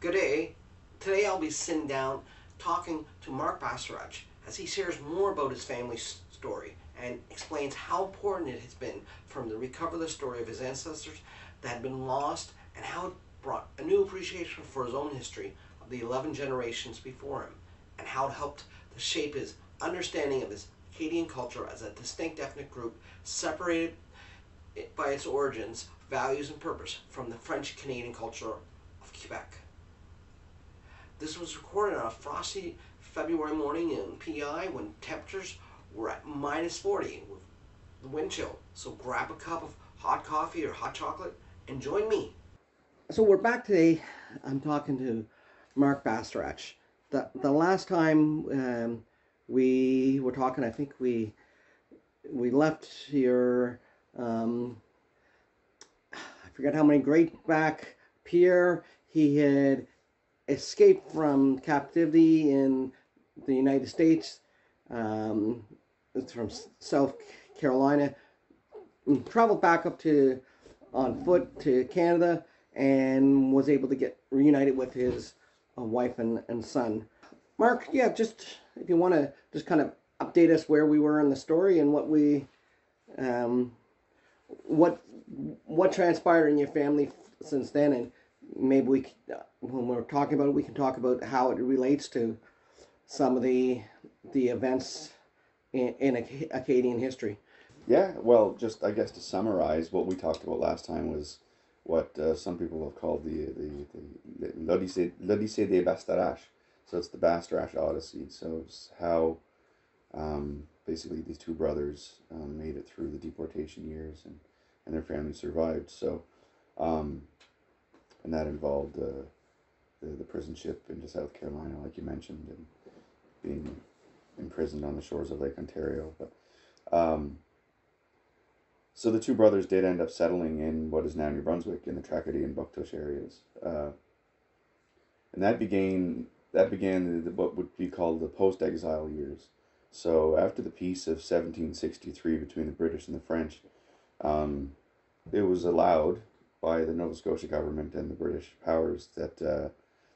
Good day. Today I'll be sitting down talking to Mark Bastarache as he shares more about his family's story and explains how important it has been for him to recover the story of his ancestors that had been lost and how it brought a new appreciation for his own history of the 11 generations before him and how it helped to shape his understanding of his Acadian culture as a distinct ethnic group separated by its origins, values, and purpose from the French Canadian culture of Quebec. This was recorded on a frosty February morning in PEI when temperatures were at minus 40 with the wind chill. So grab a cup of hot coffee or hot chocolate and join me. So we're back today. I'm talking to Mark Bastarache. The, the last time um, we were talking, I think we we left your um, I forget how many great back Pierre. He had escaped from captivity in the United States um, from South Carolina, traveled back up to on foot to Canada, and was able to get reunited with his uh, wife and, and son. Mark, yeah, just if you want to just kind of update us where we were in the story and what we, um, what what transpired in your family since then, and maybe we, when we're talking about it, we can talk about how it relates to some of the the events in, in Acadian history. Yeah, well, just I guess to summarize, what we talked about last time was what uh, some people have called the the, l'Odyssée, des Bastaraches. So it's the Bastarache Odyssey. So it's how um, basically these two brothers um, made it through the deportation years and, and their family survived. So, um, and that involved uh, the, the prison ship into South Carolina, like you mentioned, and being imprisoned on the shores of Lake Ontario. But um, so the two brothers did end up settling in what is now New Brunswick in the Tracadie and Bouctouche areas, uh, and that began that began the, what would be called the post-exile years. So after the peace of 1763 between the British and the French, um, it was allowed by the Nova Scotia government and the British powers that uh,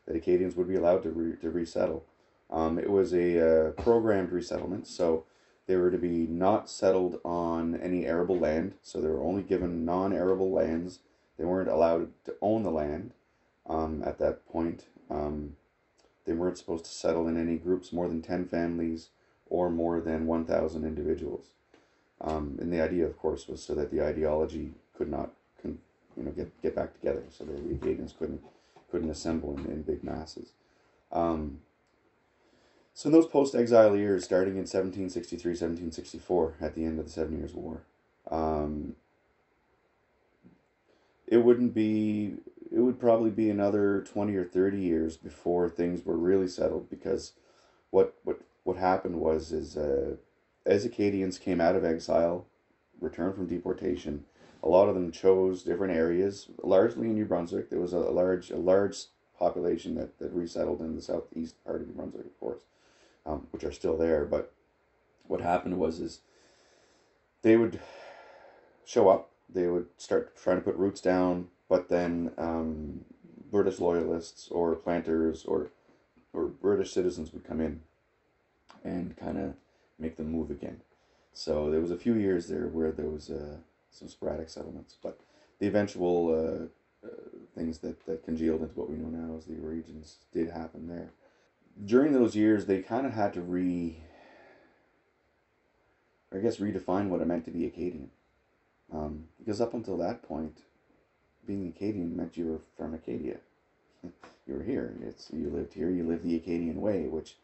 that Acadians would be allowed to re- to resettle. Um, it was a uh, programmed resettlement, so they were to be not settled on any arable land, so they were only given non arable lands. They weren't allowed to own the land um, at that point. Um, they weren't supposed to settle in any groups more than 10 families or more than 1,000 individuals. Um, and the idea, of course, was so that the ideology could not, con- you know, get, get back together, so the Acadians couldn't couldn't assemble in, in big masses. Um, so in those post-exile years, starting in 1763, 1764, at the end of the Seven Years' War, um, it wouldn't be, it would probably be another 20 or 30 years before things were really settled because what, what, what happened was, is uh, as Acadians came out of exile, returned from deportation, a lot of them chose different areas, largely in New Brunswick. There was a large, a large population that, that resettled in the southeast part of New Brunswick, of course um, which are still there. But what happened was is they would show up, they would start trying to put roots down, but then um, British loyalists or planters or or British citizens would come in and kind of make them move again. So there was a few years there where there was uh, some sporadic settlements, but the eventual uh, uh, things that, that congealed into what we know now as the regions did happen there during those years, they kind of had to re, I guess, redefine what it meant to be Acadian. Um, because up until that point, being Acadian meant you were from Acadia. you were here. It's you lived here. You lived the Acadian way, which,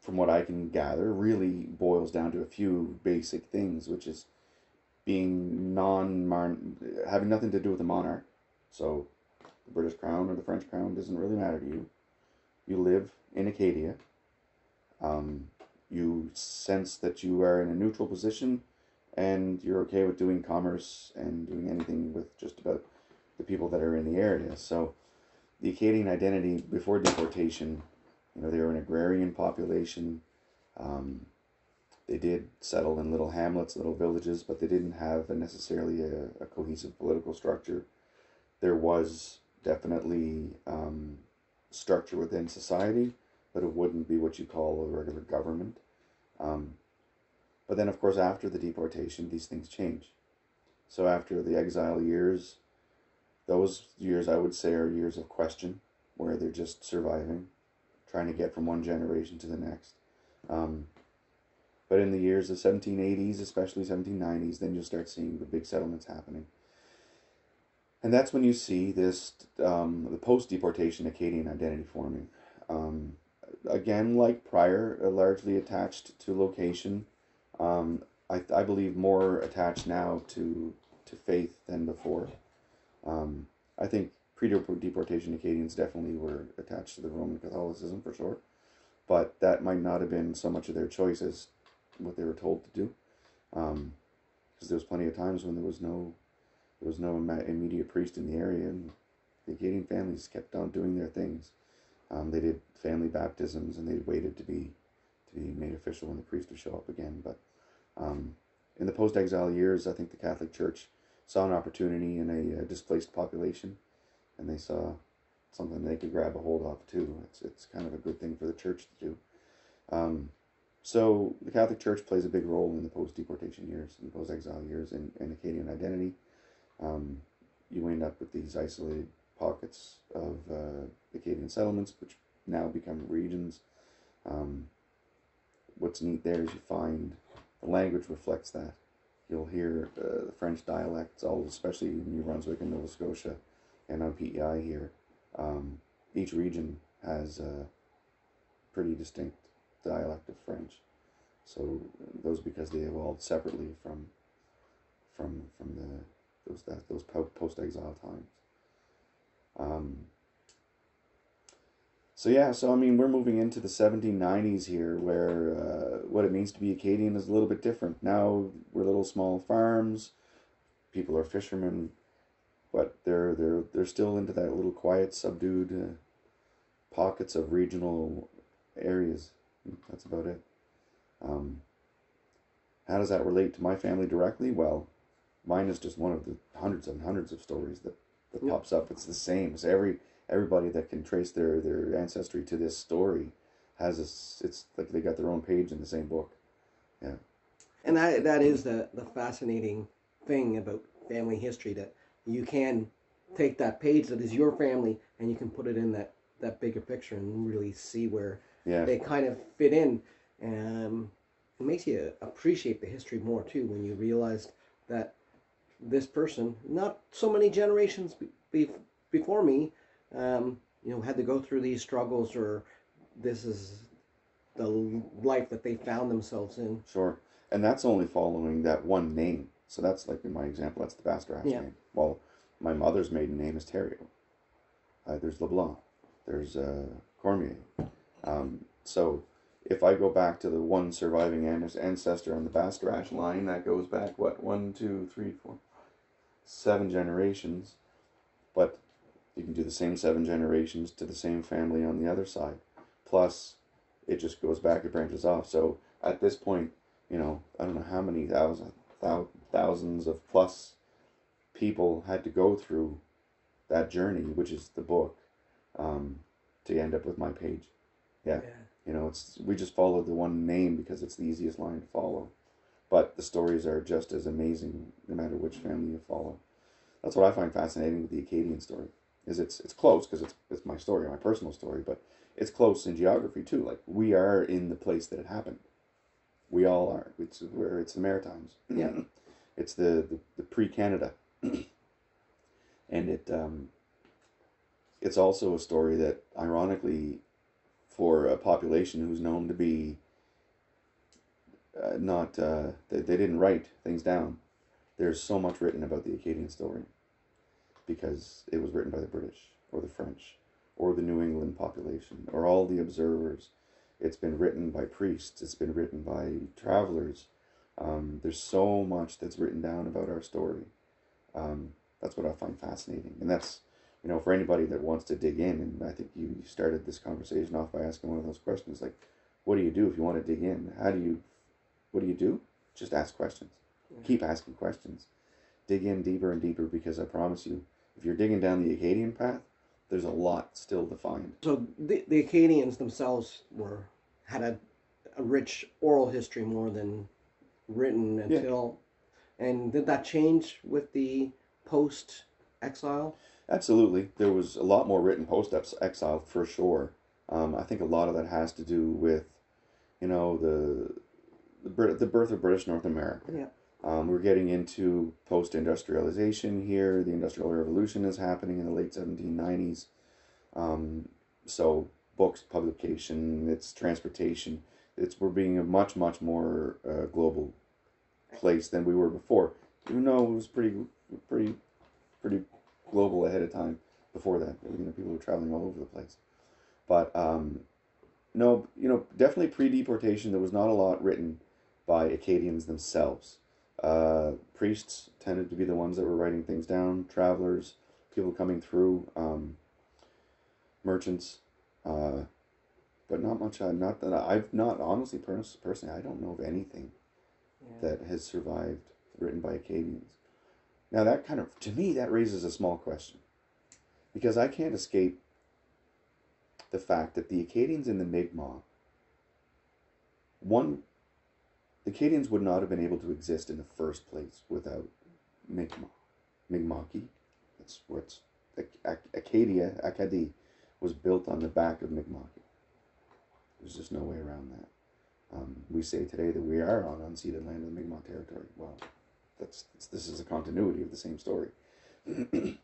from what I can gather, really boils down to a few basic things, which is being non having nothing to do with the monarch. So, the British crown or the French crown doesn't really matter to you. You live in Acadia. Um, you sense that you are in a neutral position and you're okay with doing commerce and doing anything with just about the people that are in the area. So the Acadian identity before deportation, you know, they were an agrarian population. Um, they did settle in little hamlets, little villages, but they didn't have a necessarily a, a, cohesive political structure. There was definitely um, structure within society, but it wouldn't be what you call a regular government. Um, but then, of course, after the deportation, these things change. So after the exile years, those years I would say are years of question, where they're just surviving, trying to get from one generation to the next. Um, but in the years of 1780s, especially 1790s, then you'll start seeing the big settlements happening. And that's when you see this, um, the post deportation Acadian identity forming. Um, again, like prior, uh, largely attached to location. Um, I, I believe more attached now to, to faith than before. Um, I think pre deportation Acadians definitely were attached to the Roman Catholicism for sure, but that might not have been so much of their choice as what they were told to do. Because um, there was plenty of times when there was no there was no immediate priest in the area, and the Acadian families kept on doing their things. Um, they did family baptisms, and they waited to be to be made official when the priest would show up again. But um, in the post-exile years, I think the Catholic Church saw an opportunity in a, a displaced population, and they saw something they could grab a hold of too. It's it's kind of a good thing for the church to do. Um, so the Catholic Church plays a big role in the post-deportation years and post-exile years in, in Acadian identity um, you end up with these isolated pockets of uh, Acadian settlements, which now become regions. Um, what's neat there is you find the language reflects that. You'll hear uh, the French dialects, all especially in New Brunswick and Nova Scotia, and on PEI here. Um, each region has a pretty distinct dialect of French. So those because they evolved separately from from from the those that those post exile times. Um, so yeah, so I mean, we're moving into the 1790s here, where uh, what it means to be Acadian is a little bit different. Now we're little small farms, people are fishermen, but they're they're they're still into that little quiet, subdued uh, pockets of regional areas. That's about it. Um, how does that relate to my family directly? Well, mine is just one of the hundreds and hundreds of stories that, that yep. pops up. It's the same. So every everybody that can trace their their ancestry to this story has this. It's like they got their own page in the same book. Yeah. And that that is the the fascinating thing about family history that you can take that page that is your family and you can put it in that that bigger picture and really see where yeah. they kind of fit in. Um, it makes you appreciate the history more too when you realize that this person, not so many generations be, before me, um, you know, had to go through these struggles or this is the life that they found themselves in. Sure. And that's only following that one name. So that's like in my example, that's the Bastarache yeah. name. Well, my mother's maiden name is Theriault. Uh, there's LeBlanc. There's uh, Cormier. Um, so if I go back to the one surviving ancestor on the Bastarache line, that goes back, what, one, two, three, four, seven generations, but you can do the same seven generations to the same family on the other side. Plus, it just goes back, it branches off. So at this point, you know, I don't know how many thousand, thou, thousand, thousands of plus people had to go through that journey, which is the book, um, to end up with my page. Yeah. yeah. You know, it's we just followed the one name because it's the easiest line to follow. But the stories are just as amazing no matter which family you follow. That's what I find fascinating with the Acadian story. Is it's it's close because it's it's my story, my personal story, but it's close in geography too. Like we are in the place that it happened. We all are. It's where it's the Maritimes. Yeah. it's the, the, the pre Canada. and it um, it's also a story that ironically for a population who's known to be uh, not uh, they, they didn't write things down. There's so much written about the Acadian story because it was written by the British or the French or the New England population or all the observers. It's been written by priests. It's been written by travelers. Um, there's so much that's written down about our story. Um, that's what I find fascinating, and that's you know for anybody that wants to dig in. And I think you started this conversation off by asking one of those questions like, "What do you do if you want to dig in? How do you what do you do? Just ask questions. Yeah. Keep asking questions. Dig in deeper and deeper because I promise you, if you're digging down the Acadian path, there's a lot still to find. So the, the Acadians themselves were had a, a rich oral history more than written Yeah. until, and did that change with the post exile? Absolutely, there was a lot more written post exile for sure. Um, I think a lot of that has to do with, you know, the the, the birth of British North America. Yeah. Um, we're getting into post industrialization here. The Industrial Revolution is happening in the late 1790s. Um, so, books, publication, it's transportation. It's we're being a much, much more uh, global place than we were before. Even though it was pretty, pretty, pretty global ahead of time before that. You know, people were traveling all over the place. But um, no, you know, definitely pre-deportation. There was not a lot written by Acadians themselves. Uh, priests tended to be the ones that were writing things down. Travelers, people coming through, um, merchants, uh, but not much. Uh, not that I, I've not honestly pers- personally. I don't know of anything Yeah. that has survived written by Acadians. Now that kind of to me that raises a small question because I can't escape the fact that the Acadians in the Mi'kmaq one the Acadians would not have been able to exist in the first place without Mi'kmaq. Mi'kmaqi. That's Ac- Ac- Acadia, Acadie, was built on the back of Mi'kmaqi. There's just no way around that. Um, we say today that we are on unceded land of the Mi'kmaq territory. Well, that's this is a continuity of the same story. but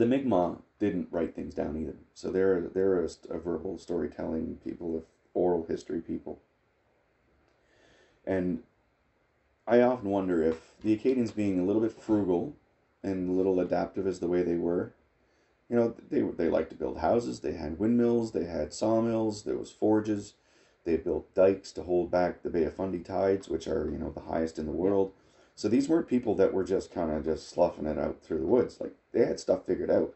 the Mi'kmaq didn't write things down either, so they're they're a, a verbal storytelling people, of oral history people. And I often wonder if the Acadians, being a little bit frugal and a little adaptive as the way they were, you know, they they liked to build houses. They had windmills. They had sawmills. There was forges. They built dikes to hold back the Bay of Fundy tides, which are you know the highest in the world. So these weren't people that were just kind of just sloughing it out through the woods. Like they had stuff figured out.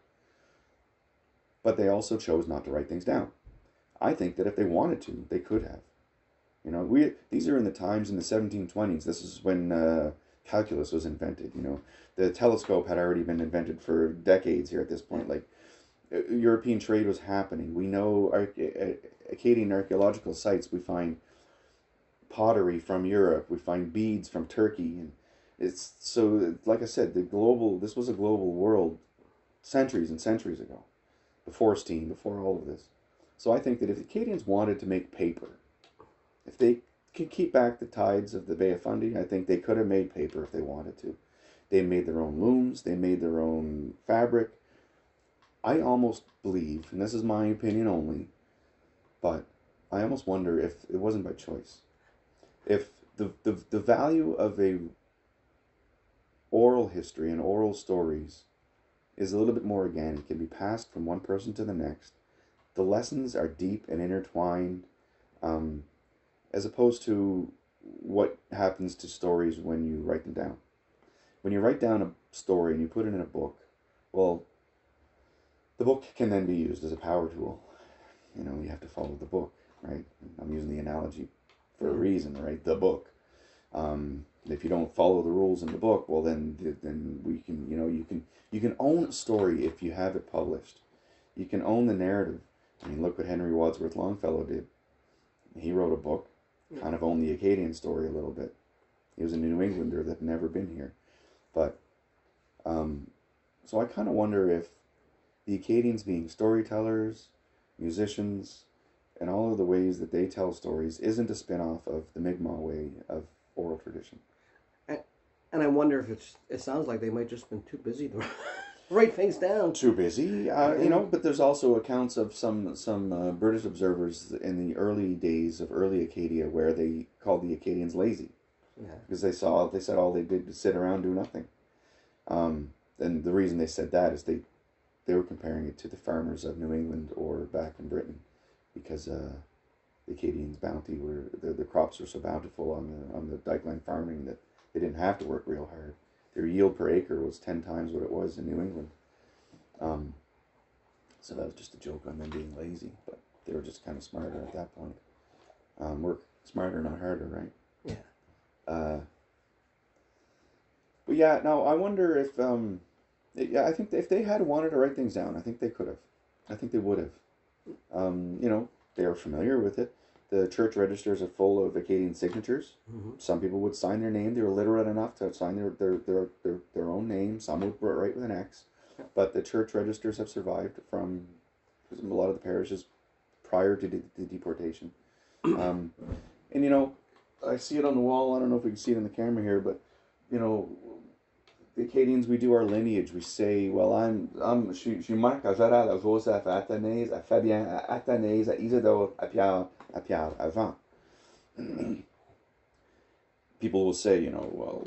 But they also chose not to write things down. I think that if they wanted to, they could have. You know, we these are in the times in the 1720s. This is when uh, calculus was invented. You know, the telescope had already been invented for decades here at this point. Like uh, European trade was happening. We know arch- uh, Acadian archaeological sites. We find pottery from Europe. We find beads from Turkey, and it's so. Like I said, the global. This was a global world, centuries and centuries ago, before steam, before all of this. So I think that if the Acadians wanted to make paper, if they could keep back the tides of the Bay of Fundy, I think they could have made paper if they wanted to. They made their own looms. They made their own fabric. I almost believe, and this is my opinion only, but I almost wonder if it wasn't by choice. If the, the, the value of a oral history and oral stories is a little bit more organic, can be passed from one person to the next. The lessons are deep and intertwined, um, as opposed to what happens to stories when you write them down. When you write down a story and you put it in a book, well, the book can then be used as a power tool. You know, you have to follow the book, right? I'm using the analogy for a reason, right? The book. Um, if you don't follow the rules in the book, well, then then we can, you know, you can you can own a story if you have it published. You can own the narrative. I mean, look what Henry Wadsworth Longfellow did. He wrote a book, kind of owned the Acadian story a little bit. He was a New Englander that had never been here, but um, so I kind of wonder if the Acadians, being storytellers, musicians, and all of the ways that they tell stories, isn't a spin off of the Mi'kmaq way of oral tradition. And I wonder if it's. It sounds like they might just been too busy to write things down. Too busy, uh, you know. But there's also accounts of some some uh, British observers in the early days of early Acadia where they called the Acadians lazy Yeah. because they saw they said all they did was sit around do nothing. Um, and the reason they said that is they they were comparing it to the farmers of New England or back in Britain because uh, the Acadians' bounty were the, the crops were so bountiful on the on the dykeline farming that they didn't have to work real hard. Their yield per acre was ten times what it was in New England. Um, so that was just a joke on them being lazy, but they were just kind of smarter at that point. Um, work smarter, not harder, right? Yeah. Uh, but yeah, now I wonder if um, Yeah, I think if they had wanted to write things down, I think they could have. I think they would have. Um, you know, they are familiar with it. The church registers are full of Acadian signatures. Mhm. Some people would sign their name. They were literate enough to sign their their, their, their, their own name. Some would write with an X. But the church registers have survived from a lot of the parishes prior to the, the deportation. Um, and you know, I see it on the wall. I don't know if we can see it in the camera here, but you know, the Acadians, we do our lineage. We say, well, I'm, I'm, je, je suis Marc Ajara, à Joseph, Athanase, à Fabien, à Athanase, à Isidore, à Pierre, à Pierre avant. People will say, you know, well,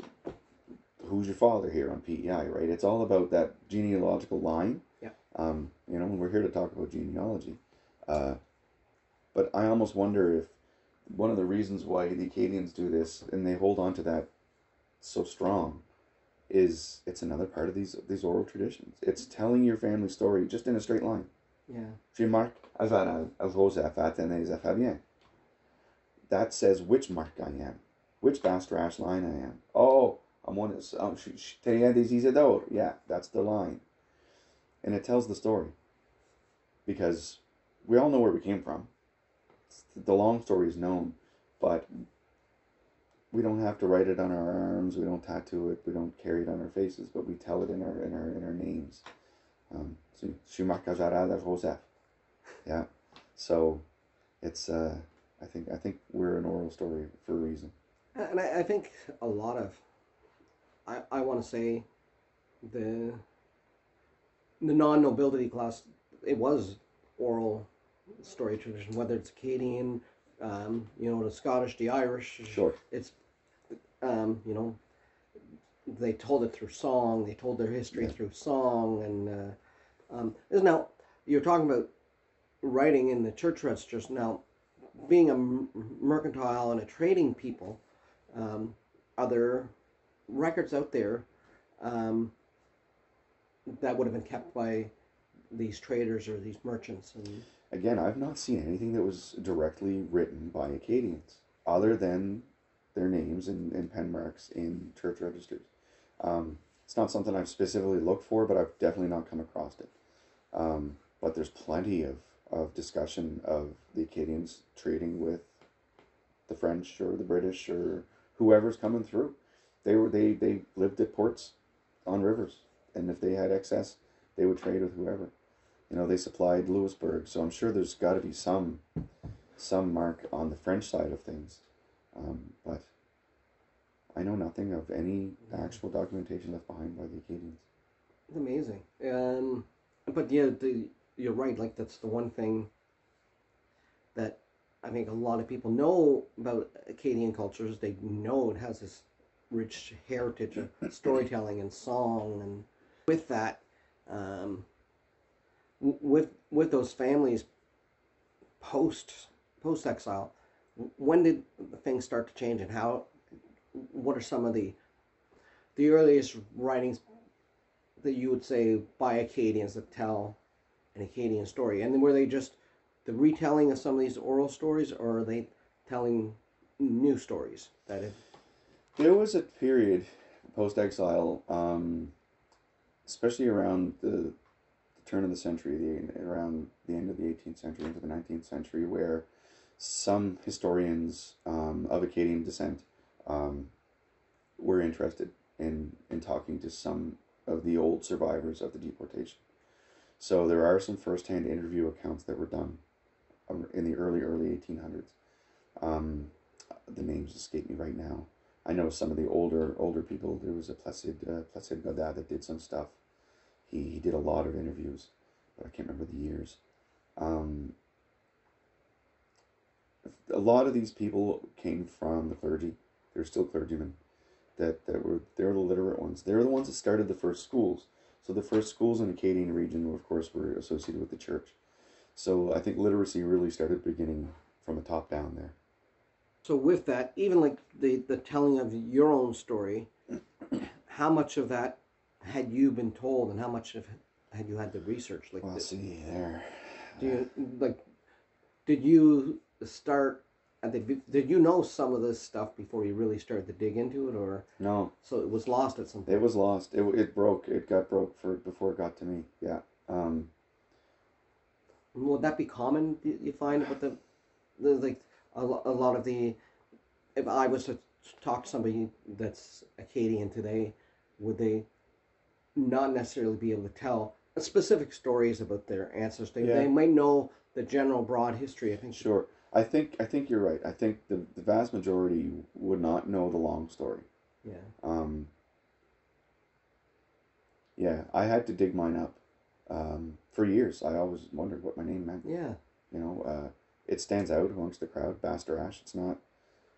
who's your father here on PEI, right? It's all about that genealogical line. Yeah. Um, you know, and we're here to talk about genealogy. Uh, but I almost wonder if one of the reasons why the Acadians do this and they hold on to that so strong is it's another part of these these oral traditions. It's telling your family story just in a straight line. Yeah. Je Fabien. That says which Mark I am, which Bastarache line I am. Oh, I'm one of um. Yeah, that's the line. And it tells the story. Because we all know where we came from. The long story is known, but we don't have to write it on our arms. We don't tattoo it. We don't carry it on our faces, but we tell it in our in our in our names. Um, so Schumacher Jarada Joseph. Yeah. So it's uh, I think I think we're an oral story for a reason. And I, I think a lot of, I, I want to say, the the non nobility class, it was oral story tradition, whether it's Acadian, um, you know, the Scottish, the Irish. Sure. It's, um, you know, they told it through song. They told their history Yeah. through song, and uh, um, is now you're talking about writing in the church registers. Now, being a mercantile and a trading people, um, are there records out there um, that would have been kept by these traders or these merchants? And Again, I've not seen anything that was directly written by Acadians, other than their names and, and pen marks in church registers. Um, it's not something I've specifically looked for, but I've definitely not come across it. Um, but there's plenty of, of discussion of the Acadians trading with the French or the British or whoever's coming through. They were they, they lived at ports on rivers, and if they had excess, they would trade with whoever. You know, they supplied Louisburg, so I'm sure there's got to be some some mark on the French side of things, um, but I know nothing of any actual documentation left behind by the Acadians. it's amazing. Um, but yeah, the, you're right. Like that's the one thing that I think a lot of people know about Acadian cultures. They know it has this rich heritage of storytelling and song, and with that, um, with with those families post post exile, when did things start to change, and how? What are some of the the earliest writings that you would say by Acadians that tell an Acadian story? And were they just the retelling of some of these oral stories, or are they telling new stories that it? There was a period post exile, um, especially around the, the turn of the century, the, around the end of the 18th century into the 19th century, where some historians um, of Acadian descent um, were interested in, in talking to some of the old survivors of the deportation. So there are some first-hand interview accounts that were done um, in the early, early 1800s. Um, the names escape me right now. I know some of the older older people. There was a Placide uh, Placide Gaudet that did some stuff. He, he did a lot of interviews, but I can't remember the years. Um, a lot of these people came from the clergy. They're still clergymen. That, that were they're the literate ones. They're the ones that started the first schools. So the first schools in the Acadian region, of course, were associated with the church. So I think literacy really started beginning from the top down there. So with that, even like the the telling of your own story, how much of that had you been told, and how much of had you had to research? Like, Well, the- see there. do you like? Did you start did, did you know some of this stuff before you really started to dig into it, or No, so it was lost at some point? it was lost. It it broke. It got broke for before it got to me. Yeah. Um, Would that be common? You find with the, the like a, a lot of the, if I was to talk to somebody that's Acadian today, would they not necessarily be able to tell specific stories about their ancestors? They, Yeah. they might know the general broad history. I think. Sure. I think I think you're right. I think the, the vast majority would not know the long story. Yeah. Um, yeah, I had to dig mine up. Um, for years, I always wondered what my name meant. Yeah. You know, uh, it stands out amongst the crowd. Bastarache. It's not.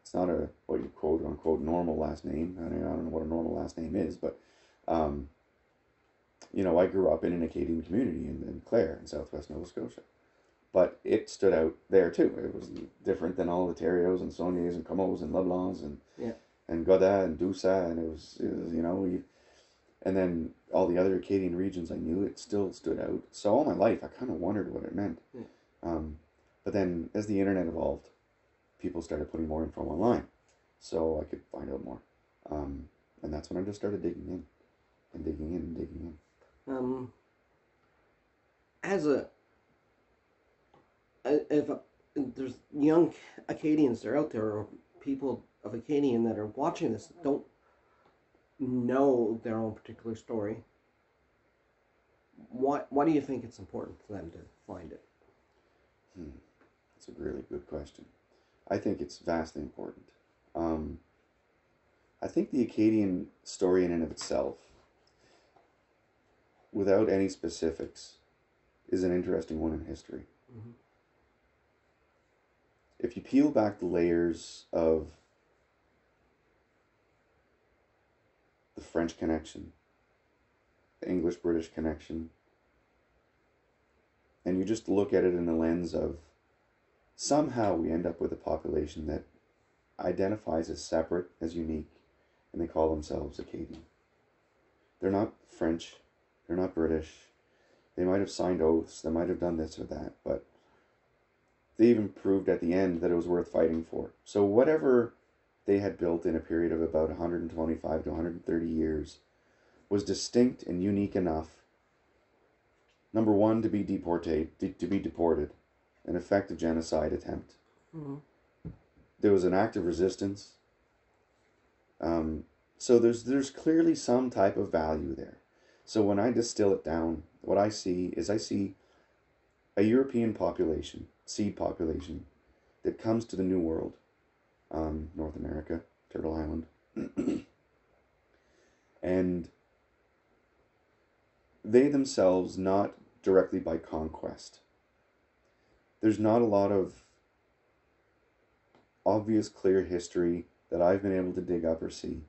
It's not a what you quote unquote normal last name. I, mean, I don't know what a normal last name is, but, um, you know, I grew up in an Acadian community in, in Clare, in southwest Nova Scotia but it stood out there too. It was different than all the Terriers and Saulniers and Comeaus and LeBlancs and Yeah. and Godin and Doucet and it was, it was you know we, and then all the other Acadian regions I knew it still stood out. So all my life I kind of wondered what it meant. Yeah. Um, but then as the internet evolved, people started putting more info online, so I could find out more. Um, and that's when I just started digging in, and digging in and digging in. Um, as a, a- if there's young Acadians that are out there, or people of Acadian that are watching this don't know their own particular story, why why do you think it's important for them to find it? That's a really good question. I think it's vastly important. Um, I think the Acadian story in and of itself, without any specifics, is an interesting one in history. Mhm. If you peel back the layers of the French connection, the English British connection, and you just look at it in the lens of somehow we end up with a population that identifies as separate, as unique, and they call themselves Acadian. They're not French, they're not British. They might have signed oaths, they might have done this or that, but they even proved at the end that it was worth fighting for. So, whatever they had built in a period of about 125 to 130 years was distinct and unique enough number one to be deported to be deported an effective genocide attempt Mhm. there was an act of resistance um, so there's there's clearly some type of value there so when i distill it down what i see is i see a european population seed population that comes to the new world um, north america turtle island and they themselves not directly by conquest there's not a lot of obvious clear history that I've been able to dig up or see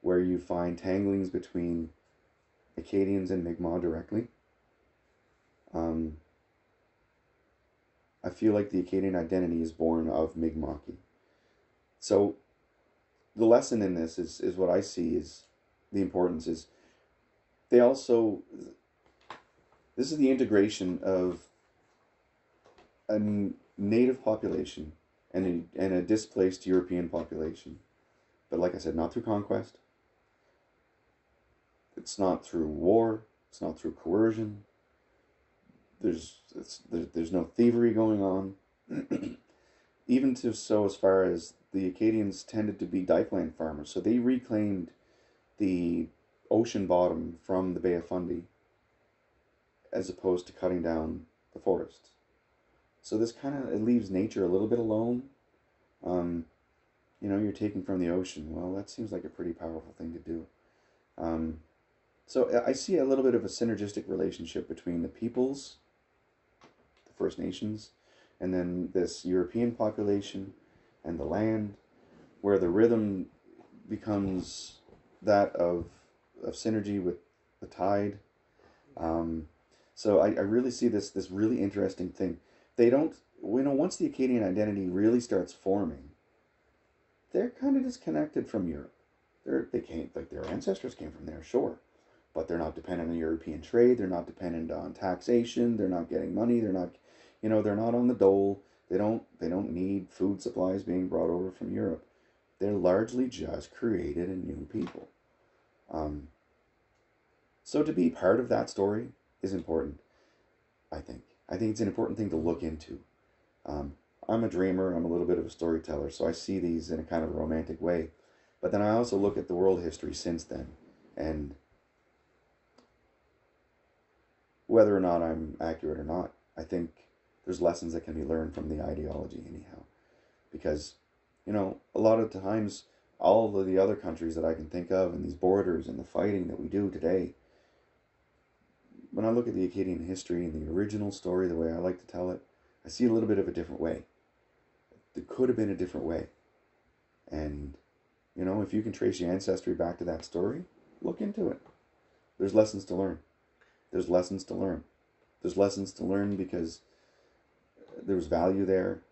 where you find tanglings between Acadians and Mi'kmaq directly. Um, I feel like the Acadian identity is born of Mi'kmaq. So the lesson in this is, is what I see is the importance is they also this is the integration of a native population and a, and a displaced European population. But like I said, not through conquest. It's not through war. It's not through coercion. There's there, there's no thievery going on. Even to so as far as the Acadians tended to be dikeland farmers, so they reclaimed the ocean bottom from the Bay of Fundy as opposed to cutting down the forests. So this kind of it leaves nature a little bit alone. Um, you know, you're taking from the ocean. Well, that seems like a pretty powerful thing to do. Um, so I see a little bit of a synergistic relationship between the peoples, First Nations, and then this European population and the land, where the rhythm becomes that of of synergy with the tide. Um, so I, I really see this this really interesting thing. They don't you know once the Acadian identity really starts forming, they're kind of disconnected from Europe. They're they came like their ancestors came from there, sure, but they're not dependent on European trade. They're not dependent on taxation. They're not getting money. They're not, you know, they're not on the dole. They don't they don't need food supplies being brought over from Europe. They're largely just created a new people. Um, so to be part of that story is important. I think. I think it's an important thing to look into. Um, I'm a dreamer. I'm a little bit of a storyteller, so I see these in a kind of a romantic way. But then I also look at the world history since then, and whether or not I'm accurate or not, I think there's lessons that can be learned from the ideology anyhow. Because, you know, a lot of times, all of the other countries that I can think of and these borders and the fighting that we do today, when I look at the Acadian history and the original story, the way I like to tell it, I see a little bit of a different way. There could have been a different way. And, you know, if you can trace your ancestry back to that story, look into it. There's lessons to learn. There's lessons to learn. There's lessons to learn because there was value there,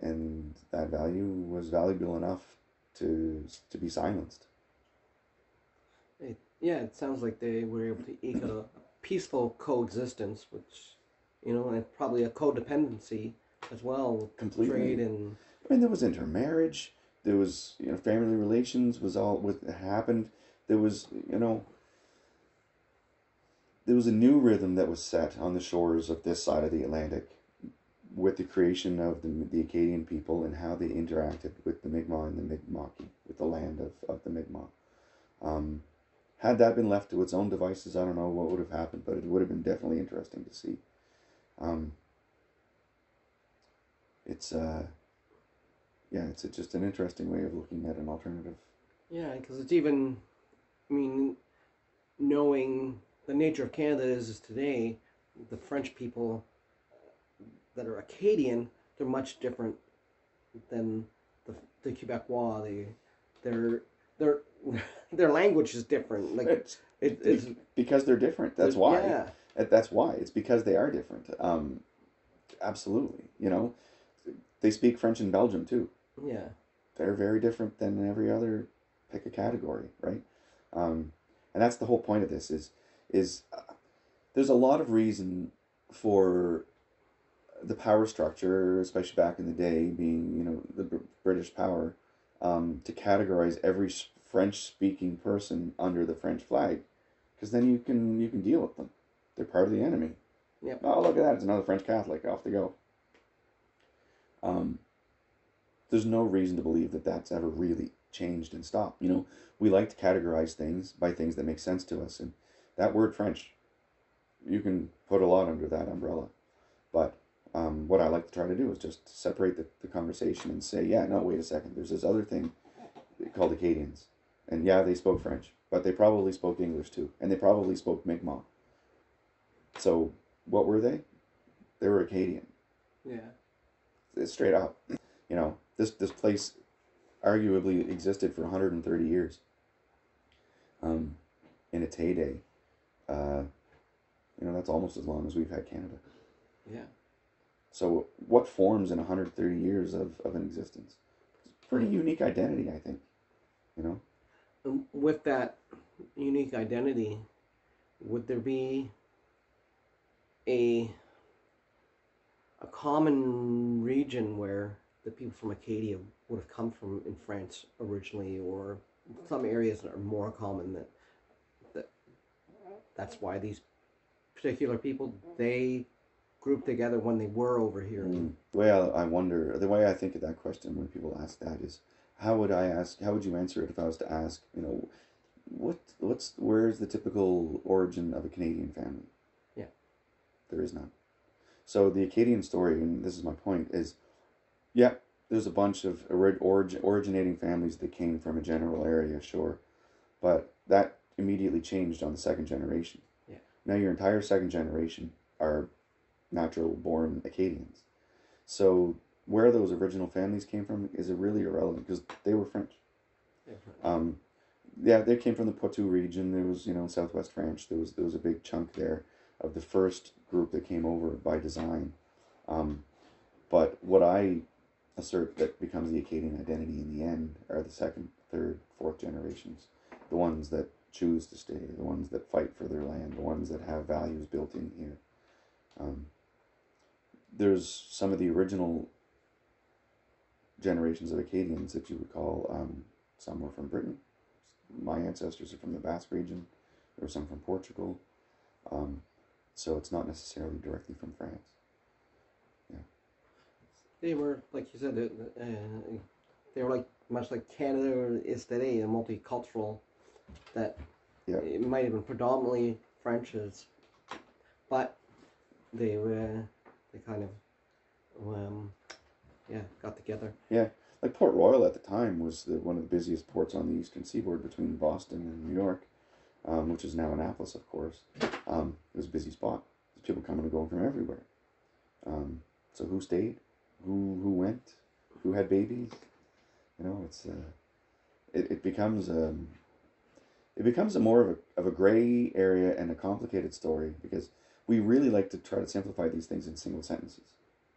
and that value was valuable enough to to be silenced. It, yeah, it sounds like they were able to eke a peaceful coexistence, which, you know, and probably a codependency as well. Completely. Trade and. I mean, there was intermarriage. There was, you know, family relations was all what happened. There was, you know, there was a new rhythm that was set on the shores of this side of the Atlantic with the creation of the, the Acadian people and how they interacted with the Mi'kmaq and the Mi'kmaqi, with the land of, of the Mi'kmaq. Um, had that been left to its own devices, I don't know what would have happened, but it would have been definitely interesting to see. Um, it's uh, yeah, it's a, just an interesting way of looking at an alternative. Yeah, because it's even, I mean, knowing the nature of Canada is, is today, the French people that are Acadian, they're much different than the the Quebecois. They, their their their language is different. Like It's, it, it's because they're different. That's why. Yeah, That's why. It's because they are different. Um, absolutely. You know, they speak French in Belgium too. yeah, They're very different than every other. Pick a category, right? Um, and that's the whole point of this. Is is uh, there's a lot of reason for the power structure, especially back in the day, being you know the Br- British power, um, to categorize every French speaking person under the French flag, because then you can you can deal with them. They're part of the enemy. Yep. Oh look at that! It's another French Catholic. Off they go. Um, there's no reason to believe that that's ever really changed and stopped. You know, we like to categorize things by things that make sense to us, and that word French, you can put a lot under that umbrella. But um, what I like to try to do is just separate the, the conversation and say, yeah, no, wait a second. There's this other thing called Acadians, and yeah, they spoke French, but they probably spoke English too, and they probably spoke Mi'kmaq. So what were they? They were Acadian yeah, it's straight up. You know, this this place arguably existed for 130 years. Um, in its heyday, uh, you know, that's almost as long as we've had Canada. yeah. So, what forms in 130 years of, of an existence? Pretty unique identity, I think. You know, um, with that unique identity, would there be a a common region where the people from Acadia would have come from in France originally, or some areas that are more common that that that's why these particular people they grouped together when they were over here. Mm. the way I, wonder, the way I think of that question when people ask that is, how would I ask? How would you answer it if I was to ask? You know, what what's where's the typical origin of a Canadian family? Yeah. there is none. So the Acadian story, and this is my point, is, yeah, there's a bunch of ori- origin, originating families that came from a general area, sure, but that immediately changed on the second generation. Yeah. Now your entire second generation are natural born Acadians. So where those original families came from is really irrelevant because they were French. Um, yeah, they came from the Poitou region. There was, you know, Southwest France. There was there was a big chunk there of the first group that came over by design. Um, but what I assert that becomes the Acadian identity in the end are the second, third, fourth generations, the ones that choose to stay, the ones that fight for their land, the ones that have values built in here. Um, there's some of the original generations of Acadians that you would call um, some were from Britain. My ancestors are from the Basque region. There were some from Portugal. Um, so it's not necessarily directly from France. Yeah. They were, like you said, uh, uh, they were like much like Canada is today, a multicultural. That Yeah. it might have been predominantly French, as, but they were they kind of um, yeah got together. Yeah, like Port Royal at the time was the, one of the busiest ports on the eastern seaboard between Boston and New York, um, which is now Annapolis, of course. Um, it was a busy spot. There's people coming and going from everywhere. Um, so who stayed? Who who went? Who had babies? You know, it's uh, it, it becomes um, it becomes a more of a of a gray area and a complicated story because we really like to try to simplify these things in single sentences.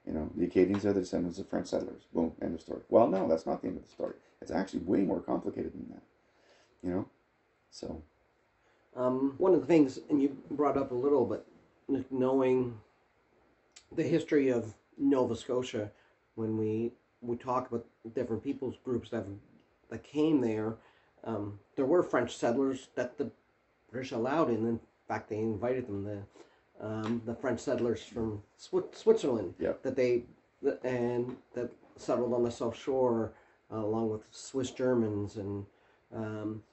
You know, the Acadians are the descendants of French settlers. Boom, end of story. Well, no, that's not the end of the story. It's actually way more complicated than that. You know, so Um, one of the things, and you brought up a little, but knowing the history of Nova Scotia, when we we talk about different peoples groups that that came there, um, there were French settlers that the British allowed in. In fact, they invited them. The um, the French settlers from Swi- Switzerland Yep. that they and that settled on the South Shore, uh, along with Swiss Germans and. Um,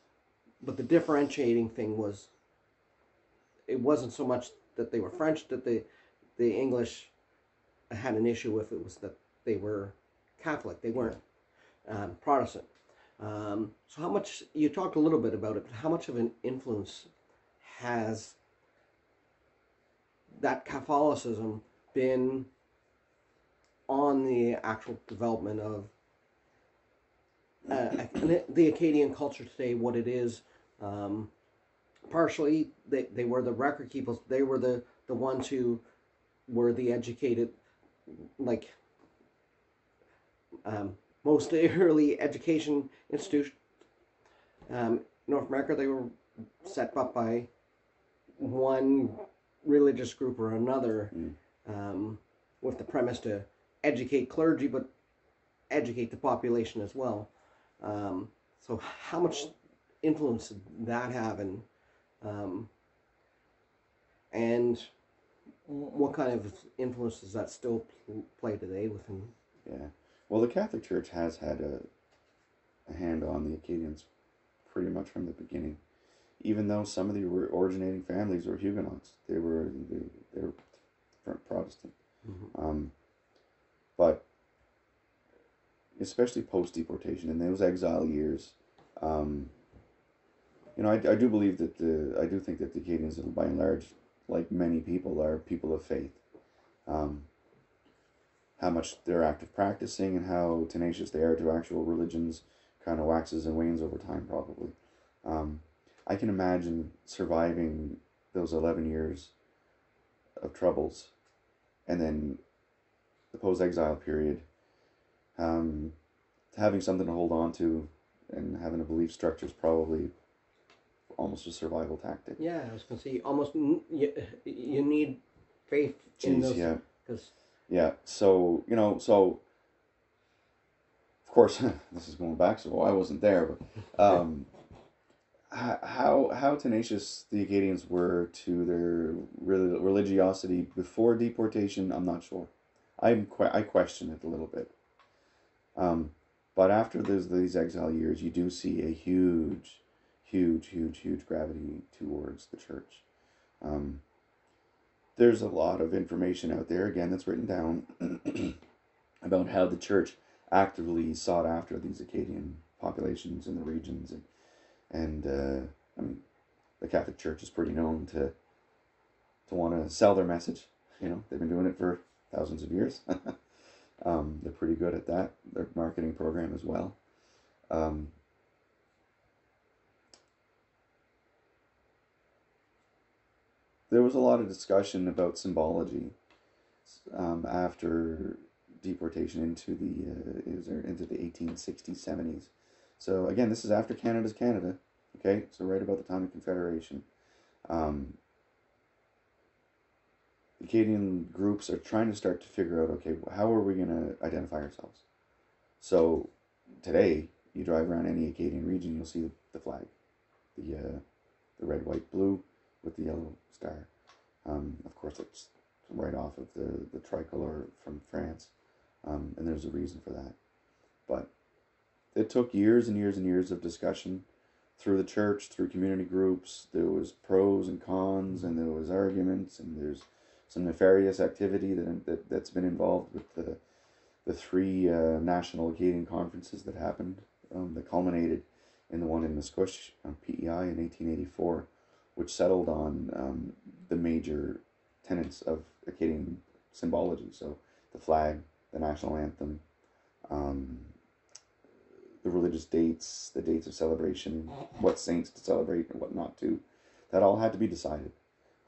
but the differentiating thing was it wasn't so much that they were French that the the English had an issue with it was that they were Catholic they weren't um, Protestant um, so how much you talked a little bit about it but how much of an influence has that Catholicism been on the actual development of uh, the Acadian culture today, what it is. Um, partially, they, they were the record keepers. They were the, the ones who were the educated, like um, most early education institution. Um, North America, they were set up by one religious group or another, Mm. um, with the premise to educate clergy, but educate the population as well. Um, so how much influence did that have, and um, and what kind of influence does that still pl- play today within? yeah. Well, the Catholic Church has had a, a hand on the Acadians pretty much from the beginning. Even though some of the originating families were Huguenots, they were they, they were Protestant. Um, but especially post deportation in those exile years, um, you know, I, I do believe that the I do think that the Acadians, by and large, like many people, are people of faith. Um, how much they're active practicing and how tenacious they are to actual religions kind of waxes and wanes over time, probably. Um, I can imagine surviving those 11 years of troubles and then the post exile period, um, having something to hold on to and having a belief structure is probably almost a survival tactic. Yeah, I was gonna say almost you, you need faith in Jeez, those yeah. because Yeah. So you know, so of course, this is going back, so I wasn't there, but um, how how tenacious the Acadians were to their rel- religiosity before deportation, I'm not sure. I'm I question it a little bit. Um, but after those these exile years, you do see a huge, huge, huge, huge gravity towards the church. Um, there's a lot of information out there again that's written down about how the church actively sought after these Acadian populations in the regions and and uh, I mean the Catholic Church is pretty known to to want to sell their message. You know they've been doing it for thousands of years. um, they're pretty good at that. Their marketing program as well. Um, there was a lot of discussion about symbology um, after deportation into the uh, into the 1860s 70s so again this is after canada's canada okay? So right about the time of confederation. Um, acadian groups are trying to start to figure out okay how are we going to identify ourselves? So today, you drive around any Acadian region, you'll see the, the flag, the uh, the red, white, blue with the yellow star. Um, of course, it's right off of the, the tricolor from France, um, and there's a reason for that. But it took years and years and years of discussion through the church, through community groups. There was pros and cons, and there was arguments, and there's some nefarious activity that, that that's been involved with the the three uh, national Acadian conferences that happened um, that culminated in the one in Miscouche on PEI in 1884, which settled on um, the major tenets of Acadian symbology. So the flag, the national anthem, um, the religious dates, the dates of celebration, what saints to celebrate and what not to. That all had to be decided.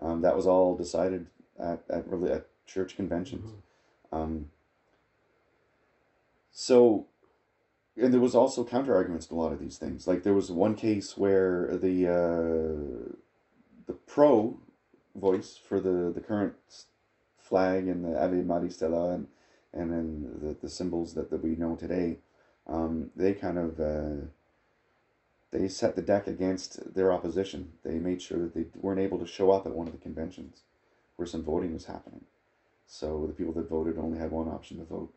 Um, that was all decided at, at, really at church conventions. Mm-hmm. Um, so, and there was also counter arguments to a lot of these things. Like there was one case where the uh, the pro voice for the, the current flag and the Ave Maris Stella and and then the, the symbols that, that we know today um, they kind of uh, they set the deck against their opposition. They made sure that they weren't able to show up at one of the conventions where some voting was happening. So the people that voted only had one option to vote,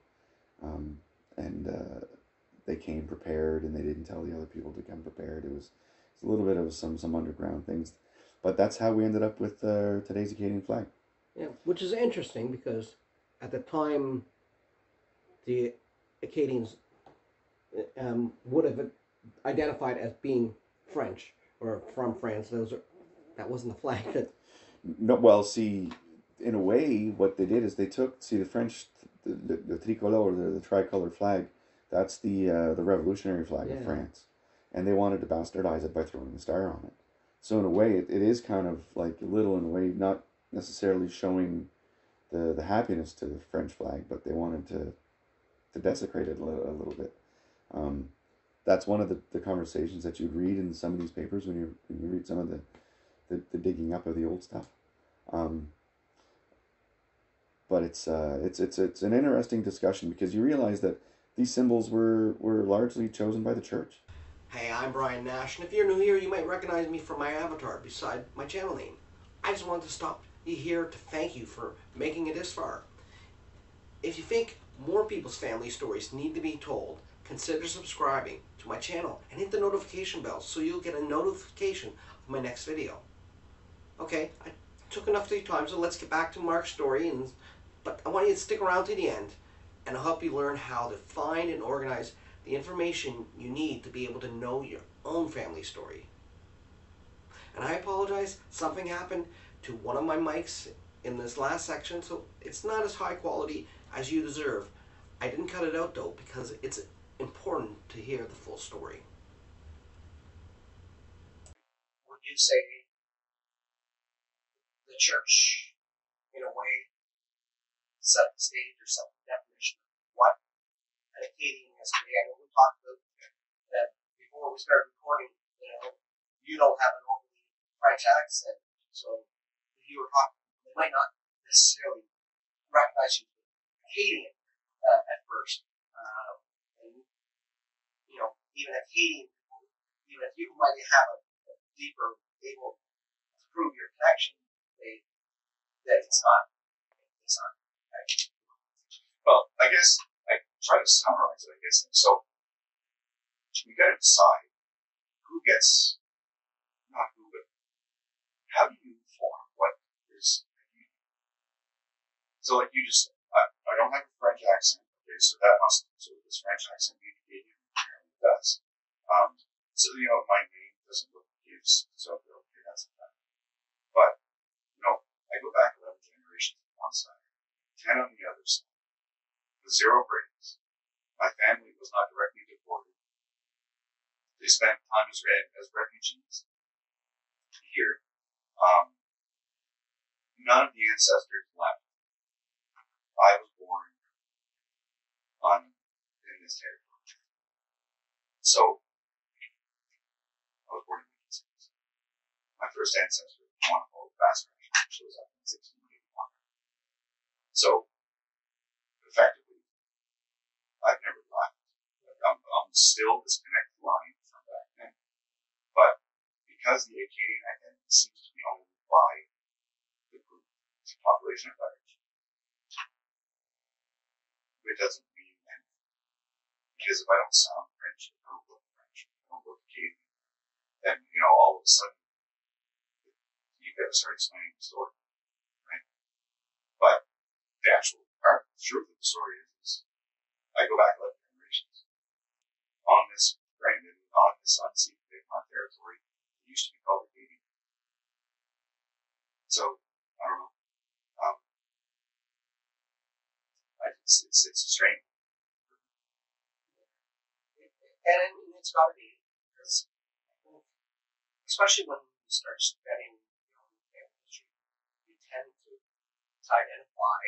um, and uh, they came prepared, and they didn't tell the other people to come prepared. It was, a little bit of some some underground things, but that's how we ended up with uh, today's Acadian flag. Yeah, which is interesting because at the time, the Acadians um, would have identified as being French or from France. Those are that wasn't the flag that. No, well, see, in a way, what they did is they took see the French the, the, the tricolor, the, the tricolor flag. That's the uh, the revolutionary flag yeah. of France, and they wanted to bastardize it by throwing the star on it. So in a way, it, it is kind of like a little in a way not necessarily showing the the happiness to the French flag, but they wanted to to desecrate it a little, a little bit. Um, that's one of the, the conversations that you read in some of these papers when you when you read some of the, the, the digging up of the old stuff. Um, but it's uh, it's it's it's an interesting discussion because you realize that these symbols were were largely chosen by the church. Hey, I'm Brian Nash, and if you're new here, you might recognize me from my avatar beside my channel name. I just wanted to stop here to thank you for making it this far. If you think more people's family stories need to be told, consider subscribing to my channel and hit the notification bell so you'll get a notification of my next video. Okay, I took enough of your time, so let's get back to Mark's story. And But I want you to stick around to the end, and I'll help you learn how to find and organize the information you need to be able to know your own family story. And I apologize, something happened to one of my mics in this last section, so it's not as high quality as you deserve. I didn't cut it out though because it's important to hear the full story. Would you say the church, in a way, set the stage or set the definition of what an Acadian is today? I know we talked about that before we started recording, you know, you don't have an overly French accent, so if you were talking, they might not necessarily recognize you as Acadian uh, at first even if he, even if you might have a, a deeper, able to prove your connection, they, that it's not, it's not. Well, I guess I try to summarize it. I guess so. We got to decide who gets, not who, but how do you form what is So, like you just said, I, I don't have a French accent. Okay, so that must so this French accent Um, so, you know, my name doesn't look gives, so okay, that's that. But, you know, I go back 11 generations on one side, 10 on the other side. The zero breaks. My family was not directly deported. They spent time as, as refugees here. Um, none of the ancestors left. I was born on in this territory. So, I was born in 1960s. My first ancestor, one called Vassar, shows up in 1681. So, effectively, I've never left still disconnect the line from back then. But because the Acadian identity seems to be owned by the group, population at large, it doesn't. Because if I don't sound French, I don't look French, I don't look Acadian, then, you know, all of a sudden, you gotta start explaining the story, right? But the actual part, the truth of the story is, is I go back 11 generations. On this new, on this unceded Mi'kmaq territory, it used to be called Acadian. So, I don't know. Um, I, it's, it's, it's strange. And it's got to be because, especially when you start studying own family history, you tend to, to identify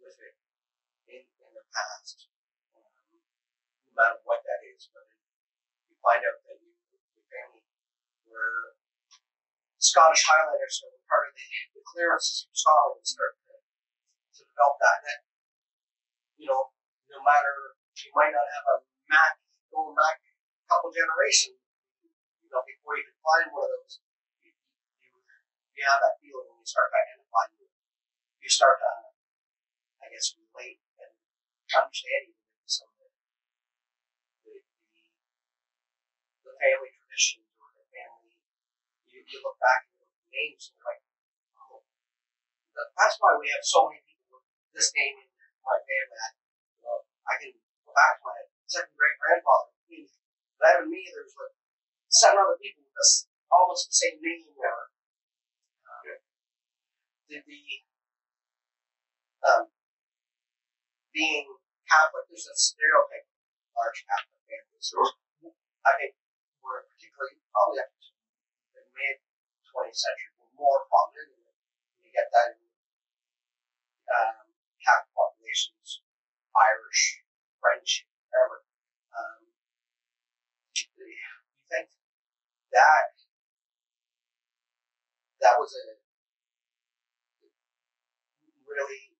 with it in, in the past, um, no matter what that is. Whether you find out that you, your family were Scottish Highlanders or were part of the, the clearances from Scotland, and start to, to develop that. And that, you know, no matter you might not have a map going back a couple generations, you know, before you can find one of those, you, you, you have that feeling when you start to identify you, you start to, I guess, relate and understand even some of the, the, the, family traditions or the family, you, you look back at the names and you're like, oh, that's why we have so many people with this name in my family. I, you know, I can go back to my second great grandfather. That and me, there's like seven other people with us, almost the same name or uh, Yeah. the, the um, being Catholic, there's a stereotype of large Catholic families. Sure. I think we're particularly probably up to the mid 20th century, we're more prominent. You get that in um, Catholic populations, Irish, French, whatever. Um, you think that that was a really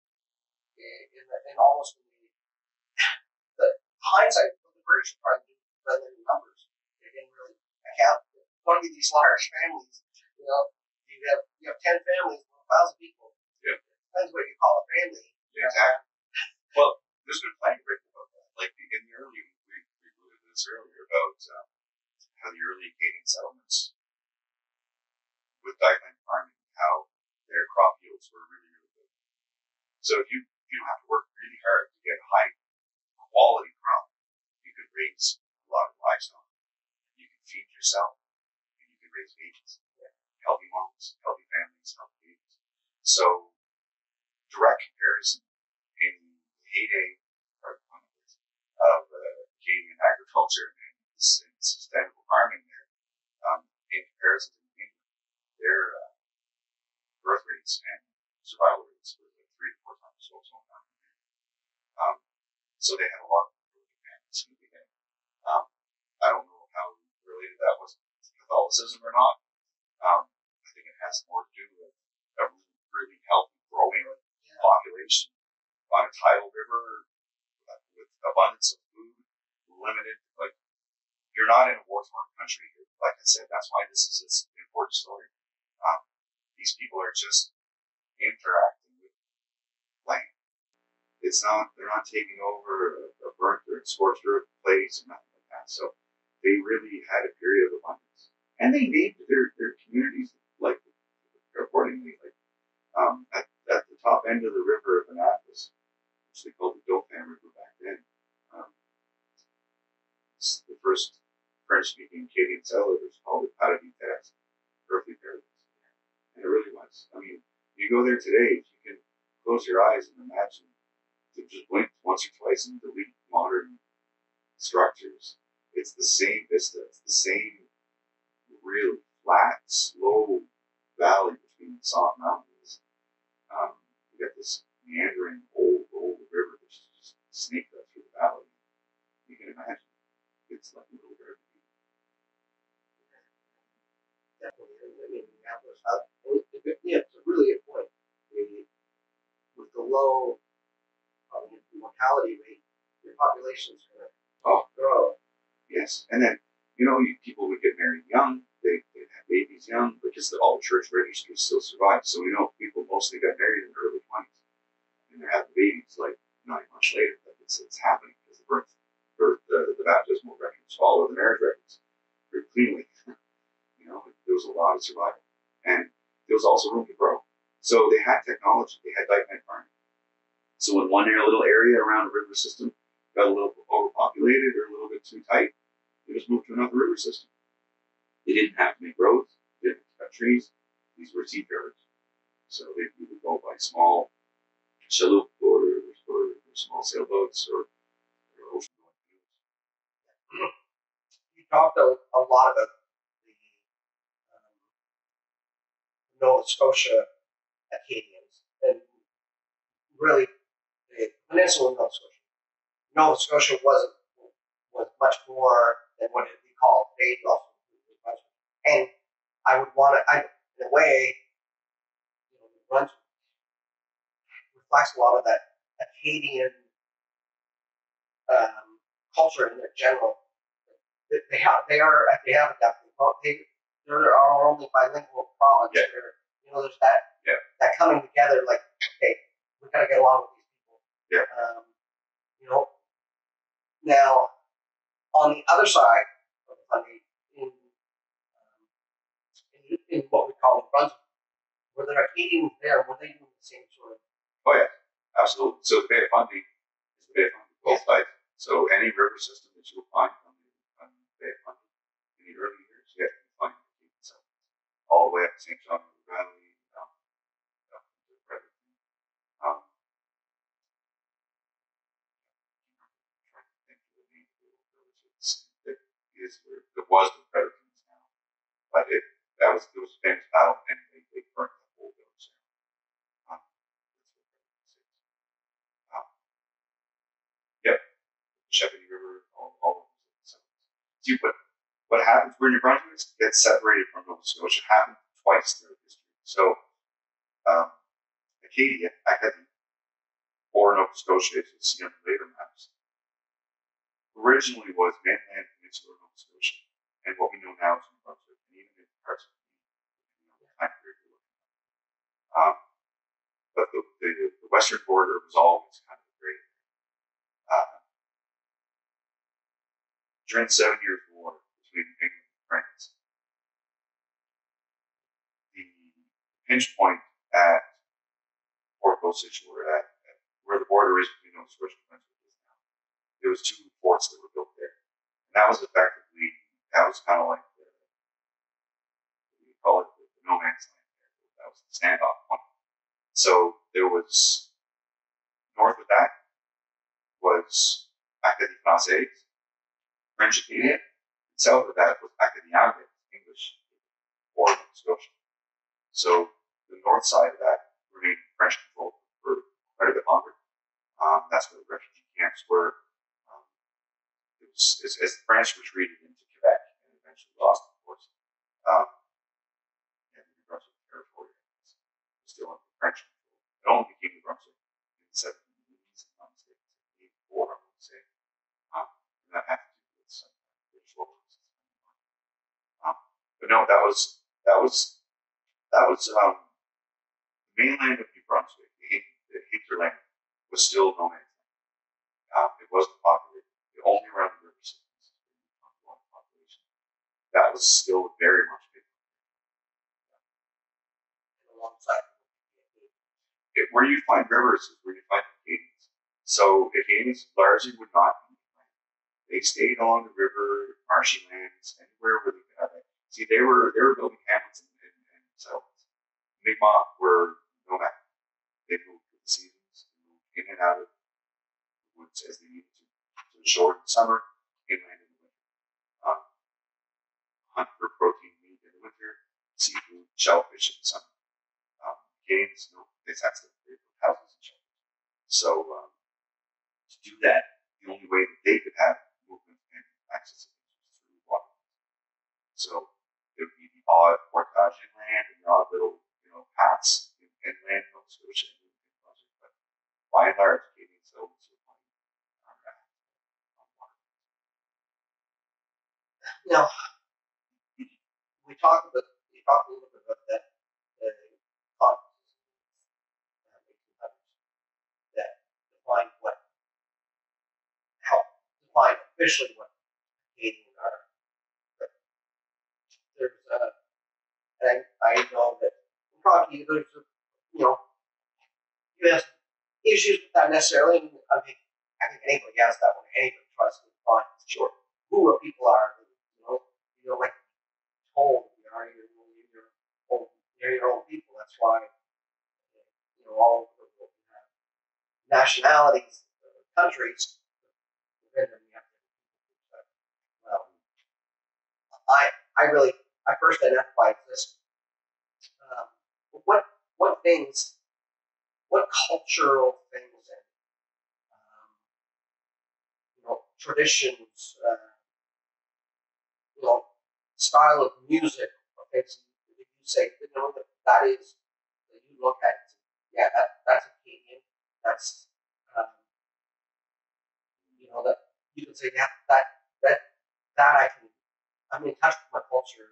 in, the, in almost the, hindsight what the British to do rather than numbers. They didn't really account for one of these large families. You know, you have you have ten families, a thousand people. Yeah. Depends what you call a family. Exactly. Well, there's been plenty that. Like in the early, we, we alluded this earlier about um, how the early Acadian settlements with diamond farming, how their crop yields were really, really good. So if you you don't have to work really hard to get high quality crop, you can raise a lot of livestock. You can feed yourself, and you can raise babies, healthy moms, healthy families, healthy babies. So direct comparison in the heyday Acadian agriculture and, and sustainable farming there, um, in comparison to New England, their uh, birth rates and survival rates were like three to four times what's going on. Um, so they had a lot of families in the beginning. Um, I don't know how related that was to Catholicism or not. Um, I think it has more to do with a really healthy, growing population on a tidal river with abundance of limited, like, you're not in a war-torn country. Like I said, that's why this is this important story. Um, these people are just interacting with land. It's not, they're not taking over a, a burnt or scorched earth place and nothing like that. So they really had a period of abundance. And they named their, their communities like accordingly. Like um, at, at the top end of the river of Annapolis, which they called the Dauphin River back then, s- the first French-speaking Acadian settlers called it Paradis Terrestre, earthly paradise. And it really was. I mean, you go there today, if you can close your eyes and imagine to just blink once or twice and delete modern structures, it's the same vista, it's the same really flat, slow valley between the soft mountains. Um, you got this meandering old, old river that's just snaked up through the valley. You can imagine. It's like a little garden. Definitely. I mean, Annapolis, it- it- yeah, it's a really good point. With the low um, mortality rate, your population is going to Oh. grow. Yes, and then you know you, people would get married young. They they have babies young because the, all the church registries still survive. So we know people mostly got married in their early twenties, and they're having babies like nine months later. Like it's it's happening because the birth, birth the, the baptismal records follow the marriage records very cleanly. you know, of survival, and there was also room to grow. So they had technology. They had dynamite farming. So when one little area around a river system got a little overpopulated or a little bit too tight, they just moved to another river system. They didn't have to make roads, they didn't have to cut trees. These were seafarers. So they would go by small chaloupe or, or, or small sailboats or, or ocean going canoes. You talked a, a lot about the um, Nova Scotia Acadians and really the peninsula of Nova Scotia. Wasn't. was much more than what it we call today Gulf. And I would want to, I, in a way, you know, New Brunswick reflects a lot of that Acadian um, culture in their general. They, they have, they are, they have adapted. Well, they, they're our only bilingual province. Yeah. They're, you know, there's that, Yeah. that coming together. Like, okay, we gotta get along with these people. Yeah. Um, you know, now on the other side of the country, in, um, in, in what we call New Brunswick, were there Acadians there? Were they doing the same sort of? Oh yeah, absolutely. So the Bay of Fundy is the Bay of Fundy both sides. So any river system that you'll find on the, on the Bay of Fundy in the early years, you have to find the so all the way up to St. John River Valley, down, down to Fredericton. Um, trying to think of the name of the little villages. It is where it was the Frederictons now, but it that was it was a famous battle and they, they burnt the whole village down. Is. Um, yep, Chevy River, all, all of those. See, what what happens when New Brunswick gets separated from Nova Scotia happened twice through history. So, um, Acadia, Acadie, or Nova Scotia, as you see on the later maps, originally was mainland peninsula Nova Scotia, and what we know now is Brunswick, and even in the time period we're looking at. Um, but the, the, the western border was always kind of a great. Uh, during the Seven Years' War between England and France, the pinch point at Port Osage, where, at, at, where the border is between Nova Scotia and there was two forts that were built there. And that was effectively, that was kind of like the, you call it, the, the no man's land. That was the standoff point. So there was, north of that was Acadie Française, French Acadian. And south of that was Acadie Anglais, English, or Nova Scotia. So the north side of that remained French controlled for quite a bit longer. Um, that's where the refugee camps were. Um, it was as, as the French retreated into eventually lost, of course. Um, and the New Brunswick territory was still under French control. It only became New Brunswick in the 1780s, if I'm mistaken, 84, I would say. Um, and that had to do with some British. Um, but no, that was that was that was um, the mainland of New Brunswick, the, the hinterland, was still no man's land. Um, it wasn't populated. The only around the river systems was the population. That was still very much big. alongside. Find rivers find Acadians. So Acadians largely would not. They stayed along the river, marshy lands, anywhere where they could have it. See, they were they were building hamlets and, and, and settlements. Mi'kmaq were nomad. They moved with the seasons, in and out of the woods as they needed to. To the shore in the summer, inland in the winter. Um, hunt for protein meat in the winter, seafood, shellfish in the summer. Um, Acadians, no, they had so um, to do that, the only way that they could have movement and access is through water. So it would be the odd portage inland and the odd little you know paths in inland Nova Scotia and New Brunswick, but by and large, Acadians don't survive on on water. Now we talked about we talked a little bit about that officially what Acadians are. There's uh, and I, I know that probably there's you know you have issues with that necessarily. I mean, I think anybody has that one. Anybody tries to define sure who the people are. You know, you know, like told you are your your own you're your own people. That's why you know all the we have nationalities, countries. Within them, you have different people. But, well, I I really I first identified this. Um, what what things, what cultural things and um, you know traditions, uh, you know style of music things that you say you know that that is that you look at yeah that that's Acadian that's um, you know that you can say yeah that that that I can I'm in touch with my culture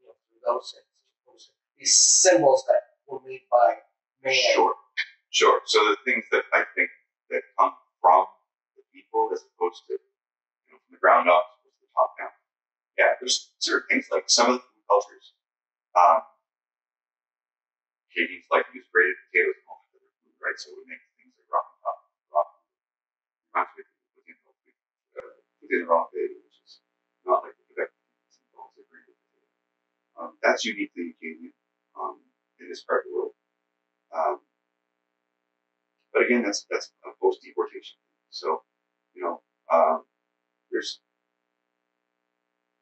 you know through those things these symbols that were made by man Sure, sure. So the things that I think that come from the people as opposed to you know, from the ground up, as the top down. Yeah, there's certain things like some of the food cultures. Um, Acadians like use grated potatoes in most of other food, right? So we make things like rock and top, rock. Reminds me uh, within the raw potato, which is not like the Quebec potatoes, it's also grated potato. Um, that's uniquely Acadian um, in this part of the world. Um, but again, that's that's a post deportation. So, you know, um, there's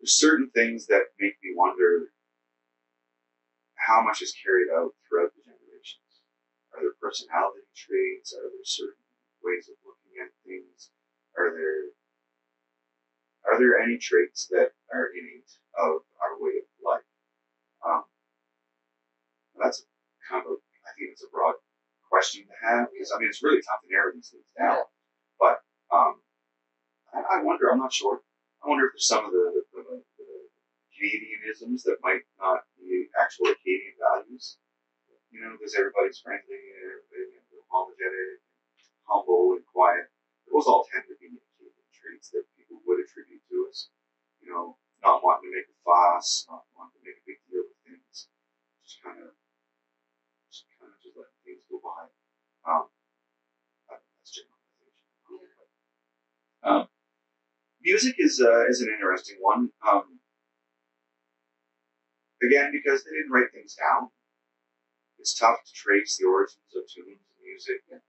there's certain things that make me wonder how much is carried out throughout the generations. Are there personality traits? Are there certain ways of looking at things? Are there are there any traits that are innate of our way of that's kind of a, I think it's a broad question to have because I mean it's really tough to narrow these things down. But um, I, I wonder. I'm not sure. I wonder if there's some of the, the, the, the Canadianisms that might not be actual Acadian values. You know, because everybody's friendly and everybody, you know, apologetic, humble, and quiet. Those all tend to be Acadian traits that people would attribute to us. You know, not wanting to make a fuss, not wanting to make a big deal of things, just kind of, just kind of just things. Um, that's generalization. Um, music is uh, is an interesting one. Um, again, because they didn't write things down, it's tough to trace the origins of tunes and music and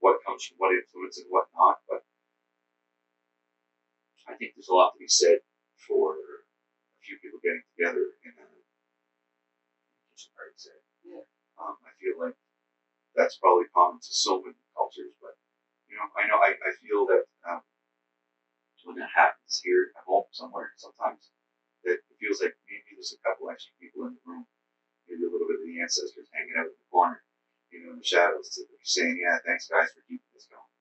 what comes from what influence and what not. But I think there's a lot to be said for a few people getting together in a kitchen party setting. Yeah. Um, I feel like that's probably common to so many cultures, but you know, I know I, I feel that um, when that happens here at home somewhere, sometimes that it feels like maybe there's a couple extra people in the room, maybe a little bit of the ancestors hanging out in the corner, you know, in the shadows, saying, "Yeah, thanks guys for keeping this going."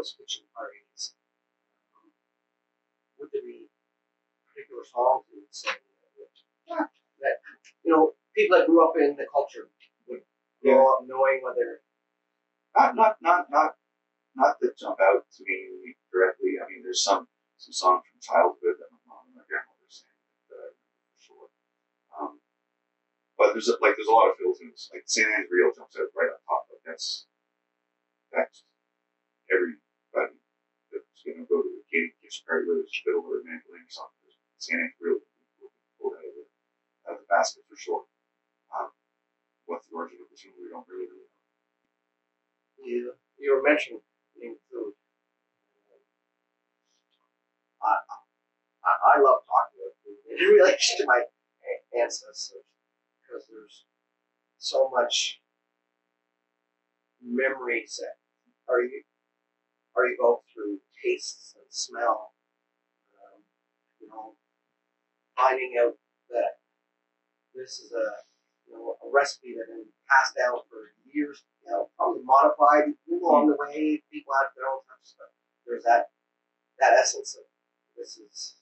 Those kitchen parties? Um, would there be particular songs you would sing that, that you know people that grew up in the culture would grow up knowing whether Not, not, not, not, not that jump out to me directly. I mean, there's some some songs from childhood that my mom and my grandmother sang that I remember for sure. Um, but there's a, like there's a lot of fill tunes. Like St. Anne's Reel jumps out right on top. Like that's that's button that's going to go to the kid and gets started with a fiddle or a mandolin or something. Santa really pulled out of the, out of the basket for sure. Um, what's the origin of this one? We don't really know. Yeah, you were mentioning food. I, I, I love talking about food in relation to my ancestors because there's so much memories that are you? Are you go through tastes and smell. Um, you know, finding out that this is a you know a recipe that has been passed down for years. You know, probably modified along the way. People have their own of stuff. there's that that essence of this is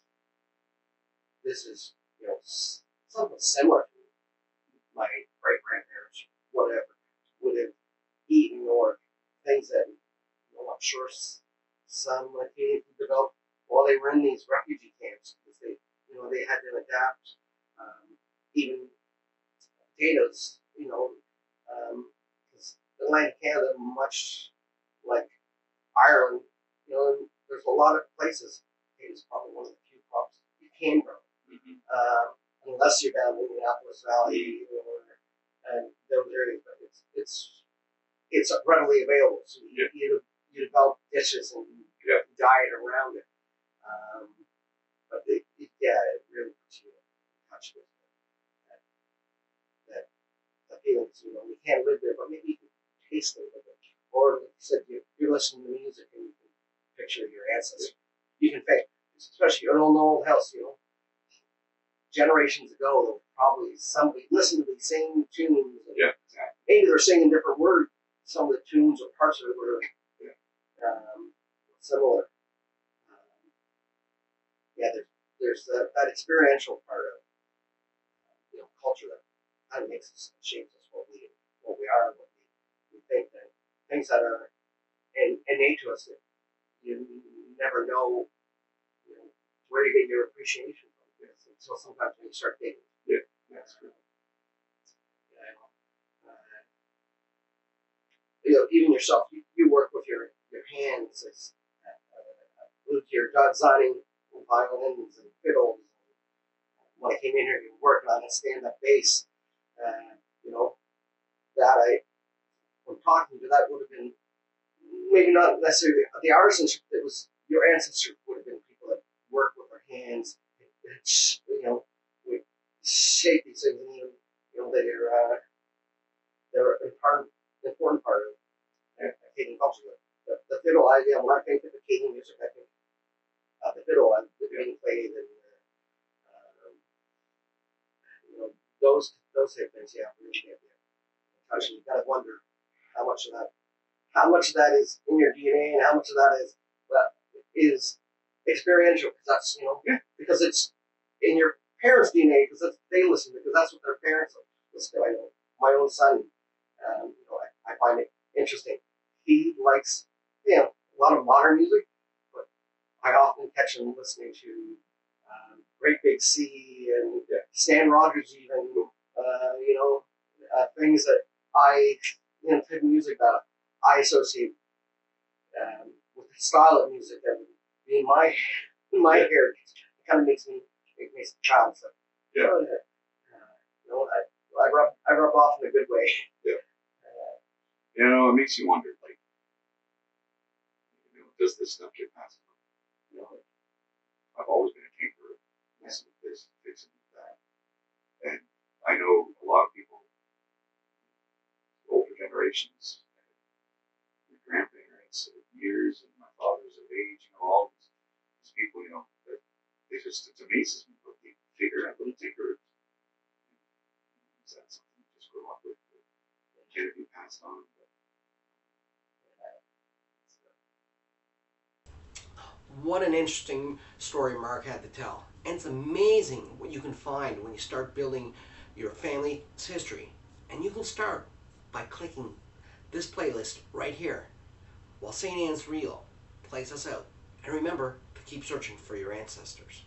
this is you know something similar to my great grandparents, whatever, would have eaten or things that I'm sure some like they developed while they were in these refugee camps because they you know they had to adapt um, even potatoes you know because Atlantic Canada much like Ireland you know there's a lot of places potatoes probably one of the few crops you can grow Mhm. um, unless you're down in the Annapolis Valley or and those areas. But it's it's it's readily available, so you Yeah. you, you develop dishes and you Yeah. diet around it. Um, but it, it, yeah, it really puts you in touch with that that that feelings. You know, you can't live there, but maybe you can taste a little bit. Or like you said, you, you're listening to music and you can picture your ancestors. You can think, especially an old old house, you know generations ago, there was probably somebody listened to the same tunes. And Yeah, exactly. Maybe they're singing different words. Some of the tunes or parts of it were. Um, similar. Um, yeah, there's there's that, that experiential part of uh, you know culture that kind of makes us shapes us what we what we are, what we, we think, and things that are in, innate to us that you never know, you know where you get your appreciation from. Yes. Until sometimes when you start thinking, yeah, That's true. You know, uh, you know, even yourself, you, you work with your hands. It's, uh, with your designing violins and fiddles. When I came in here, you were working on a stand-up bass. Uh, you know, that I, when talking to that would have been maybe not necessarily the artisanship. that was your ancestors would have been people that worked with their hands. You know, we shape these things, and you know they're uh, they're important part of uh, Acadian culture. The, the fiddle, I when I think of Acadian music, I think of the fiddle and the being played, and uh, um, you know those those type things. Yeah, really get you. Touch, you gotta wonder how much of that, how much of that is in your DNA, and how much of that is well, is experiential. Because that's you know, Yeah. because it's in your parents' DNA because that's they listen to because that's what their parents listen to. I know my own son. Um, you know, I, I find it interesting. He likes you know a lot of modern music, but I often catch him listening to um, Great Big Sea and Stan Rogers, even uh, you know uh, things that I you know type of music that I associate um, with the style of music and being my my Yeah. heritage. It kind of makes me it makes the child so Yeah. uh, you know I, I rub I rub off in a good way. Yeah. Uh, You know, it makes you wonder, you know, does this stuff get passed on? You know, I've always been a tinkerer, messing with this, fixing that. And I know a lot of people, older generations, my grandparents of years and my father's of age, you know, all these, these people, you know, that they just, it amazes me what they figure out, little tinkerers. Is that something you just grow up with? Can it be passed on? What an interesting story Mark had to tell. And it's amazing what you can find when you start building your family's history. And you can start by clicking this playlist right here while St. Anne's Reel plays us out. And remember to keep searching for your ancestors.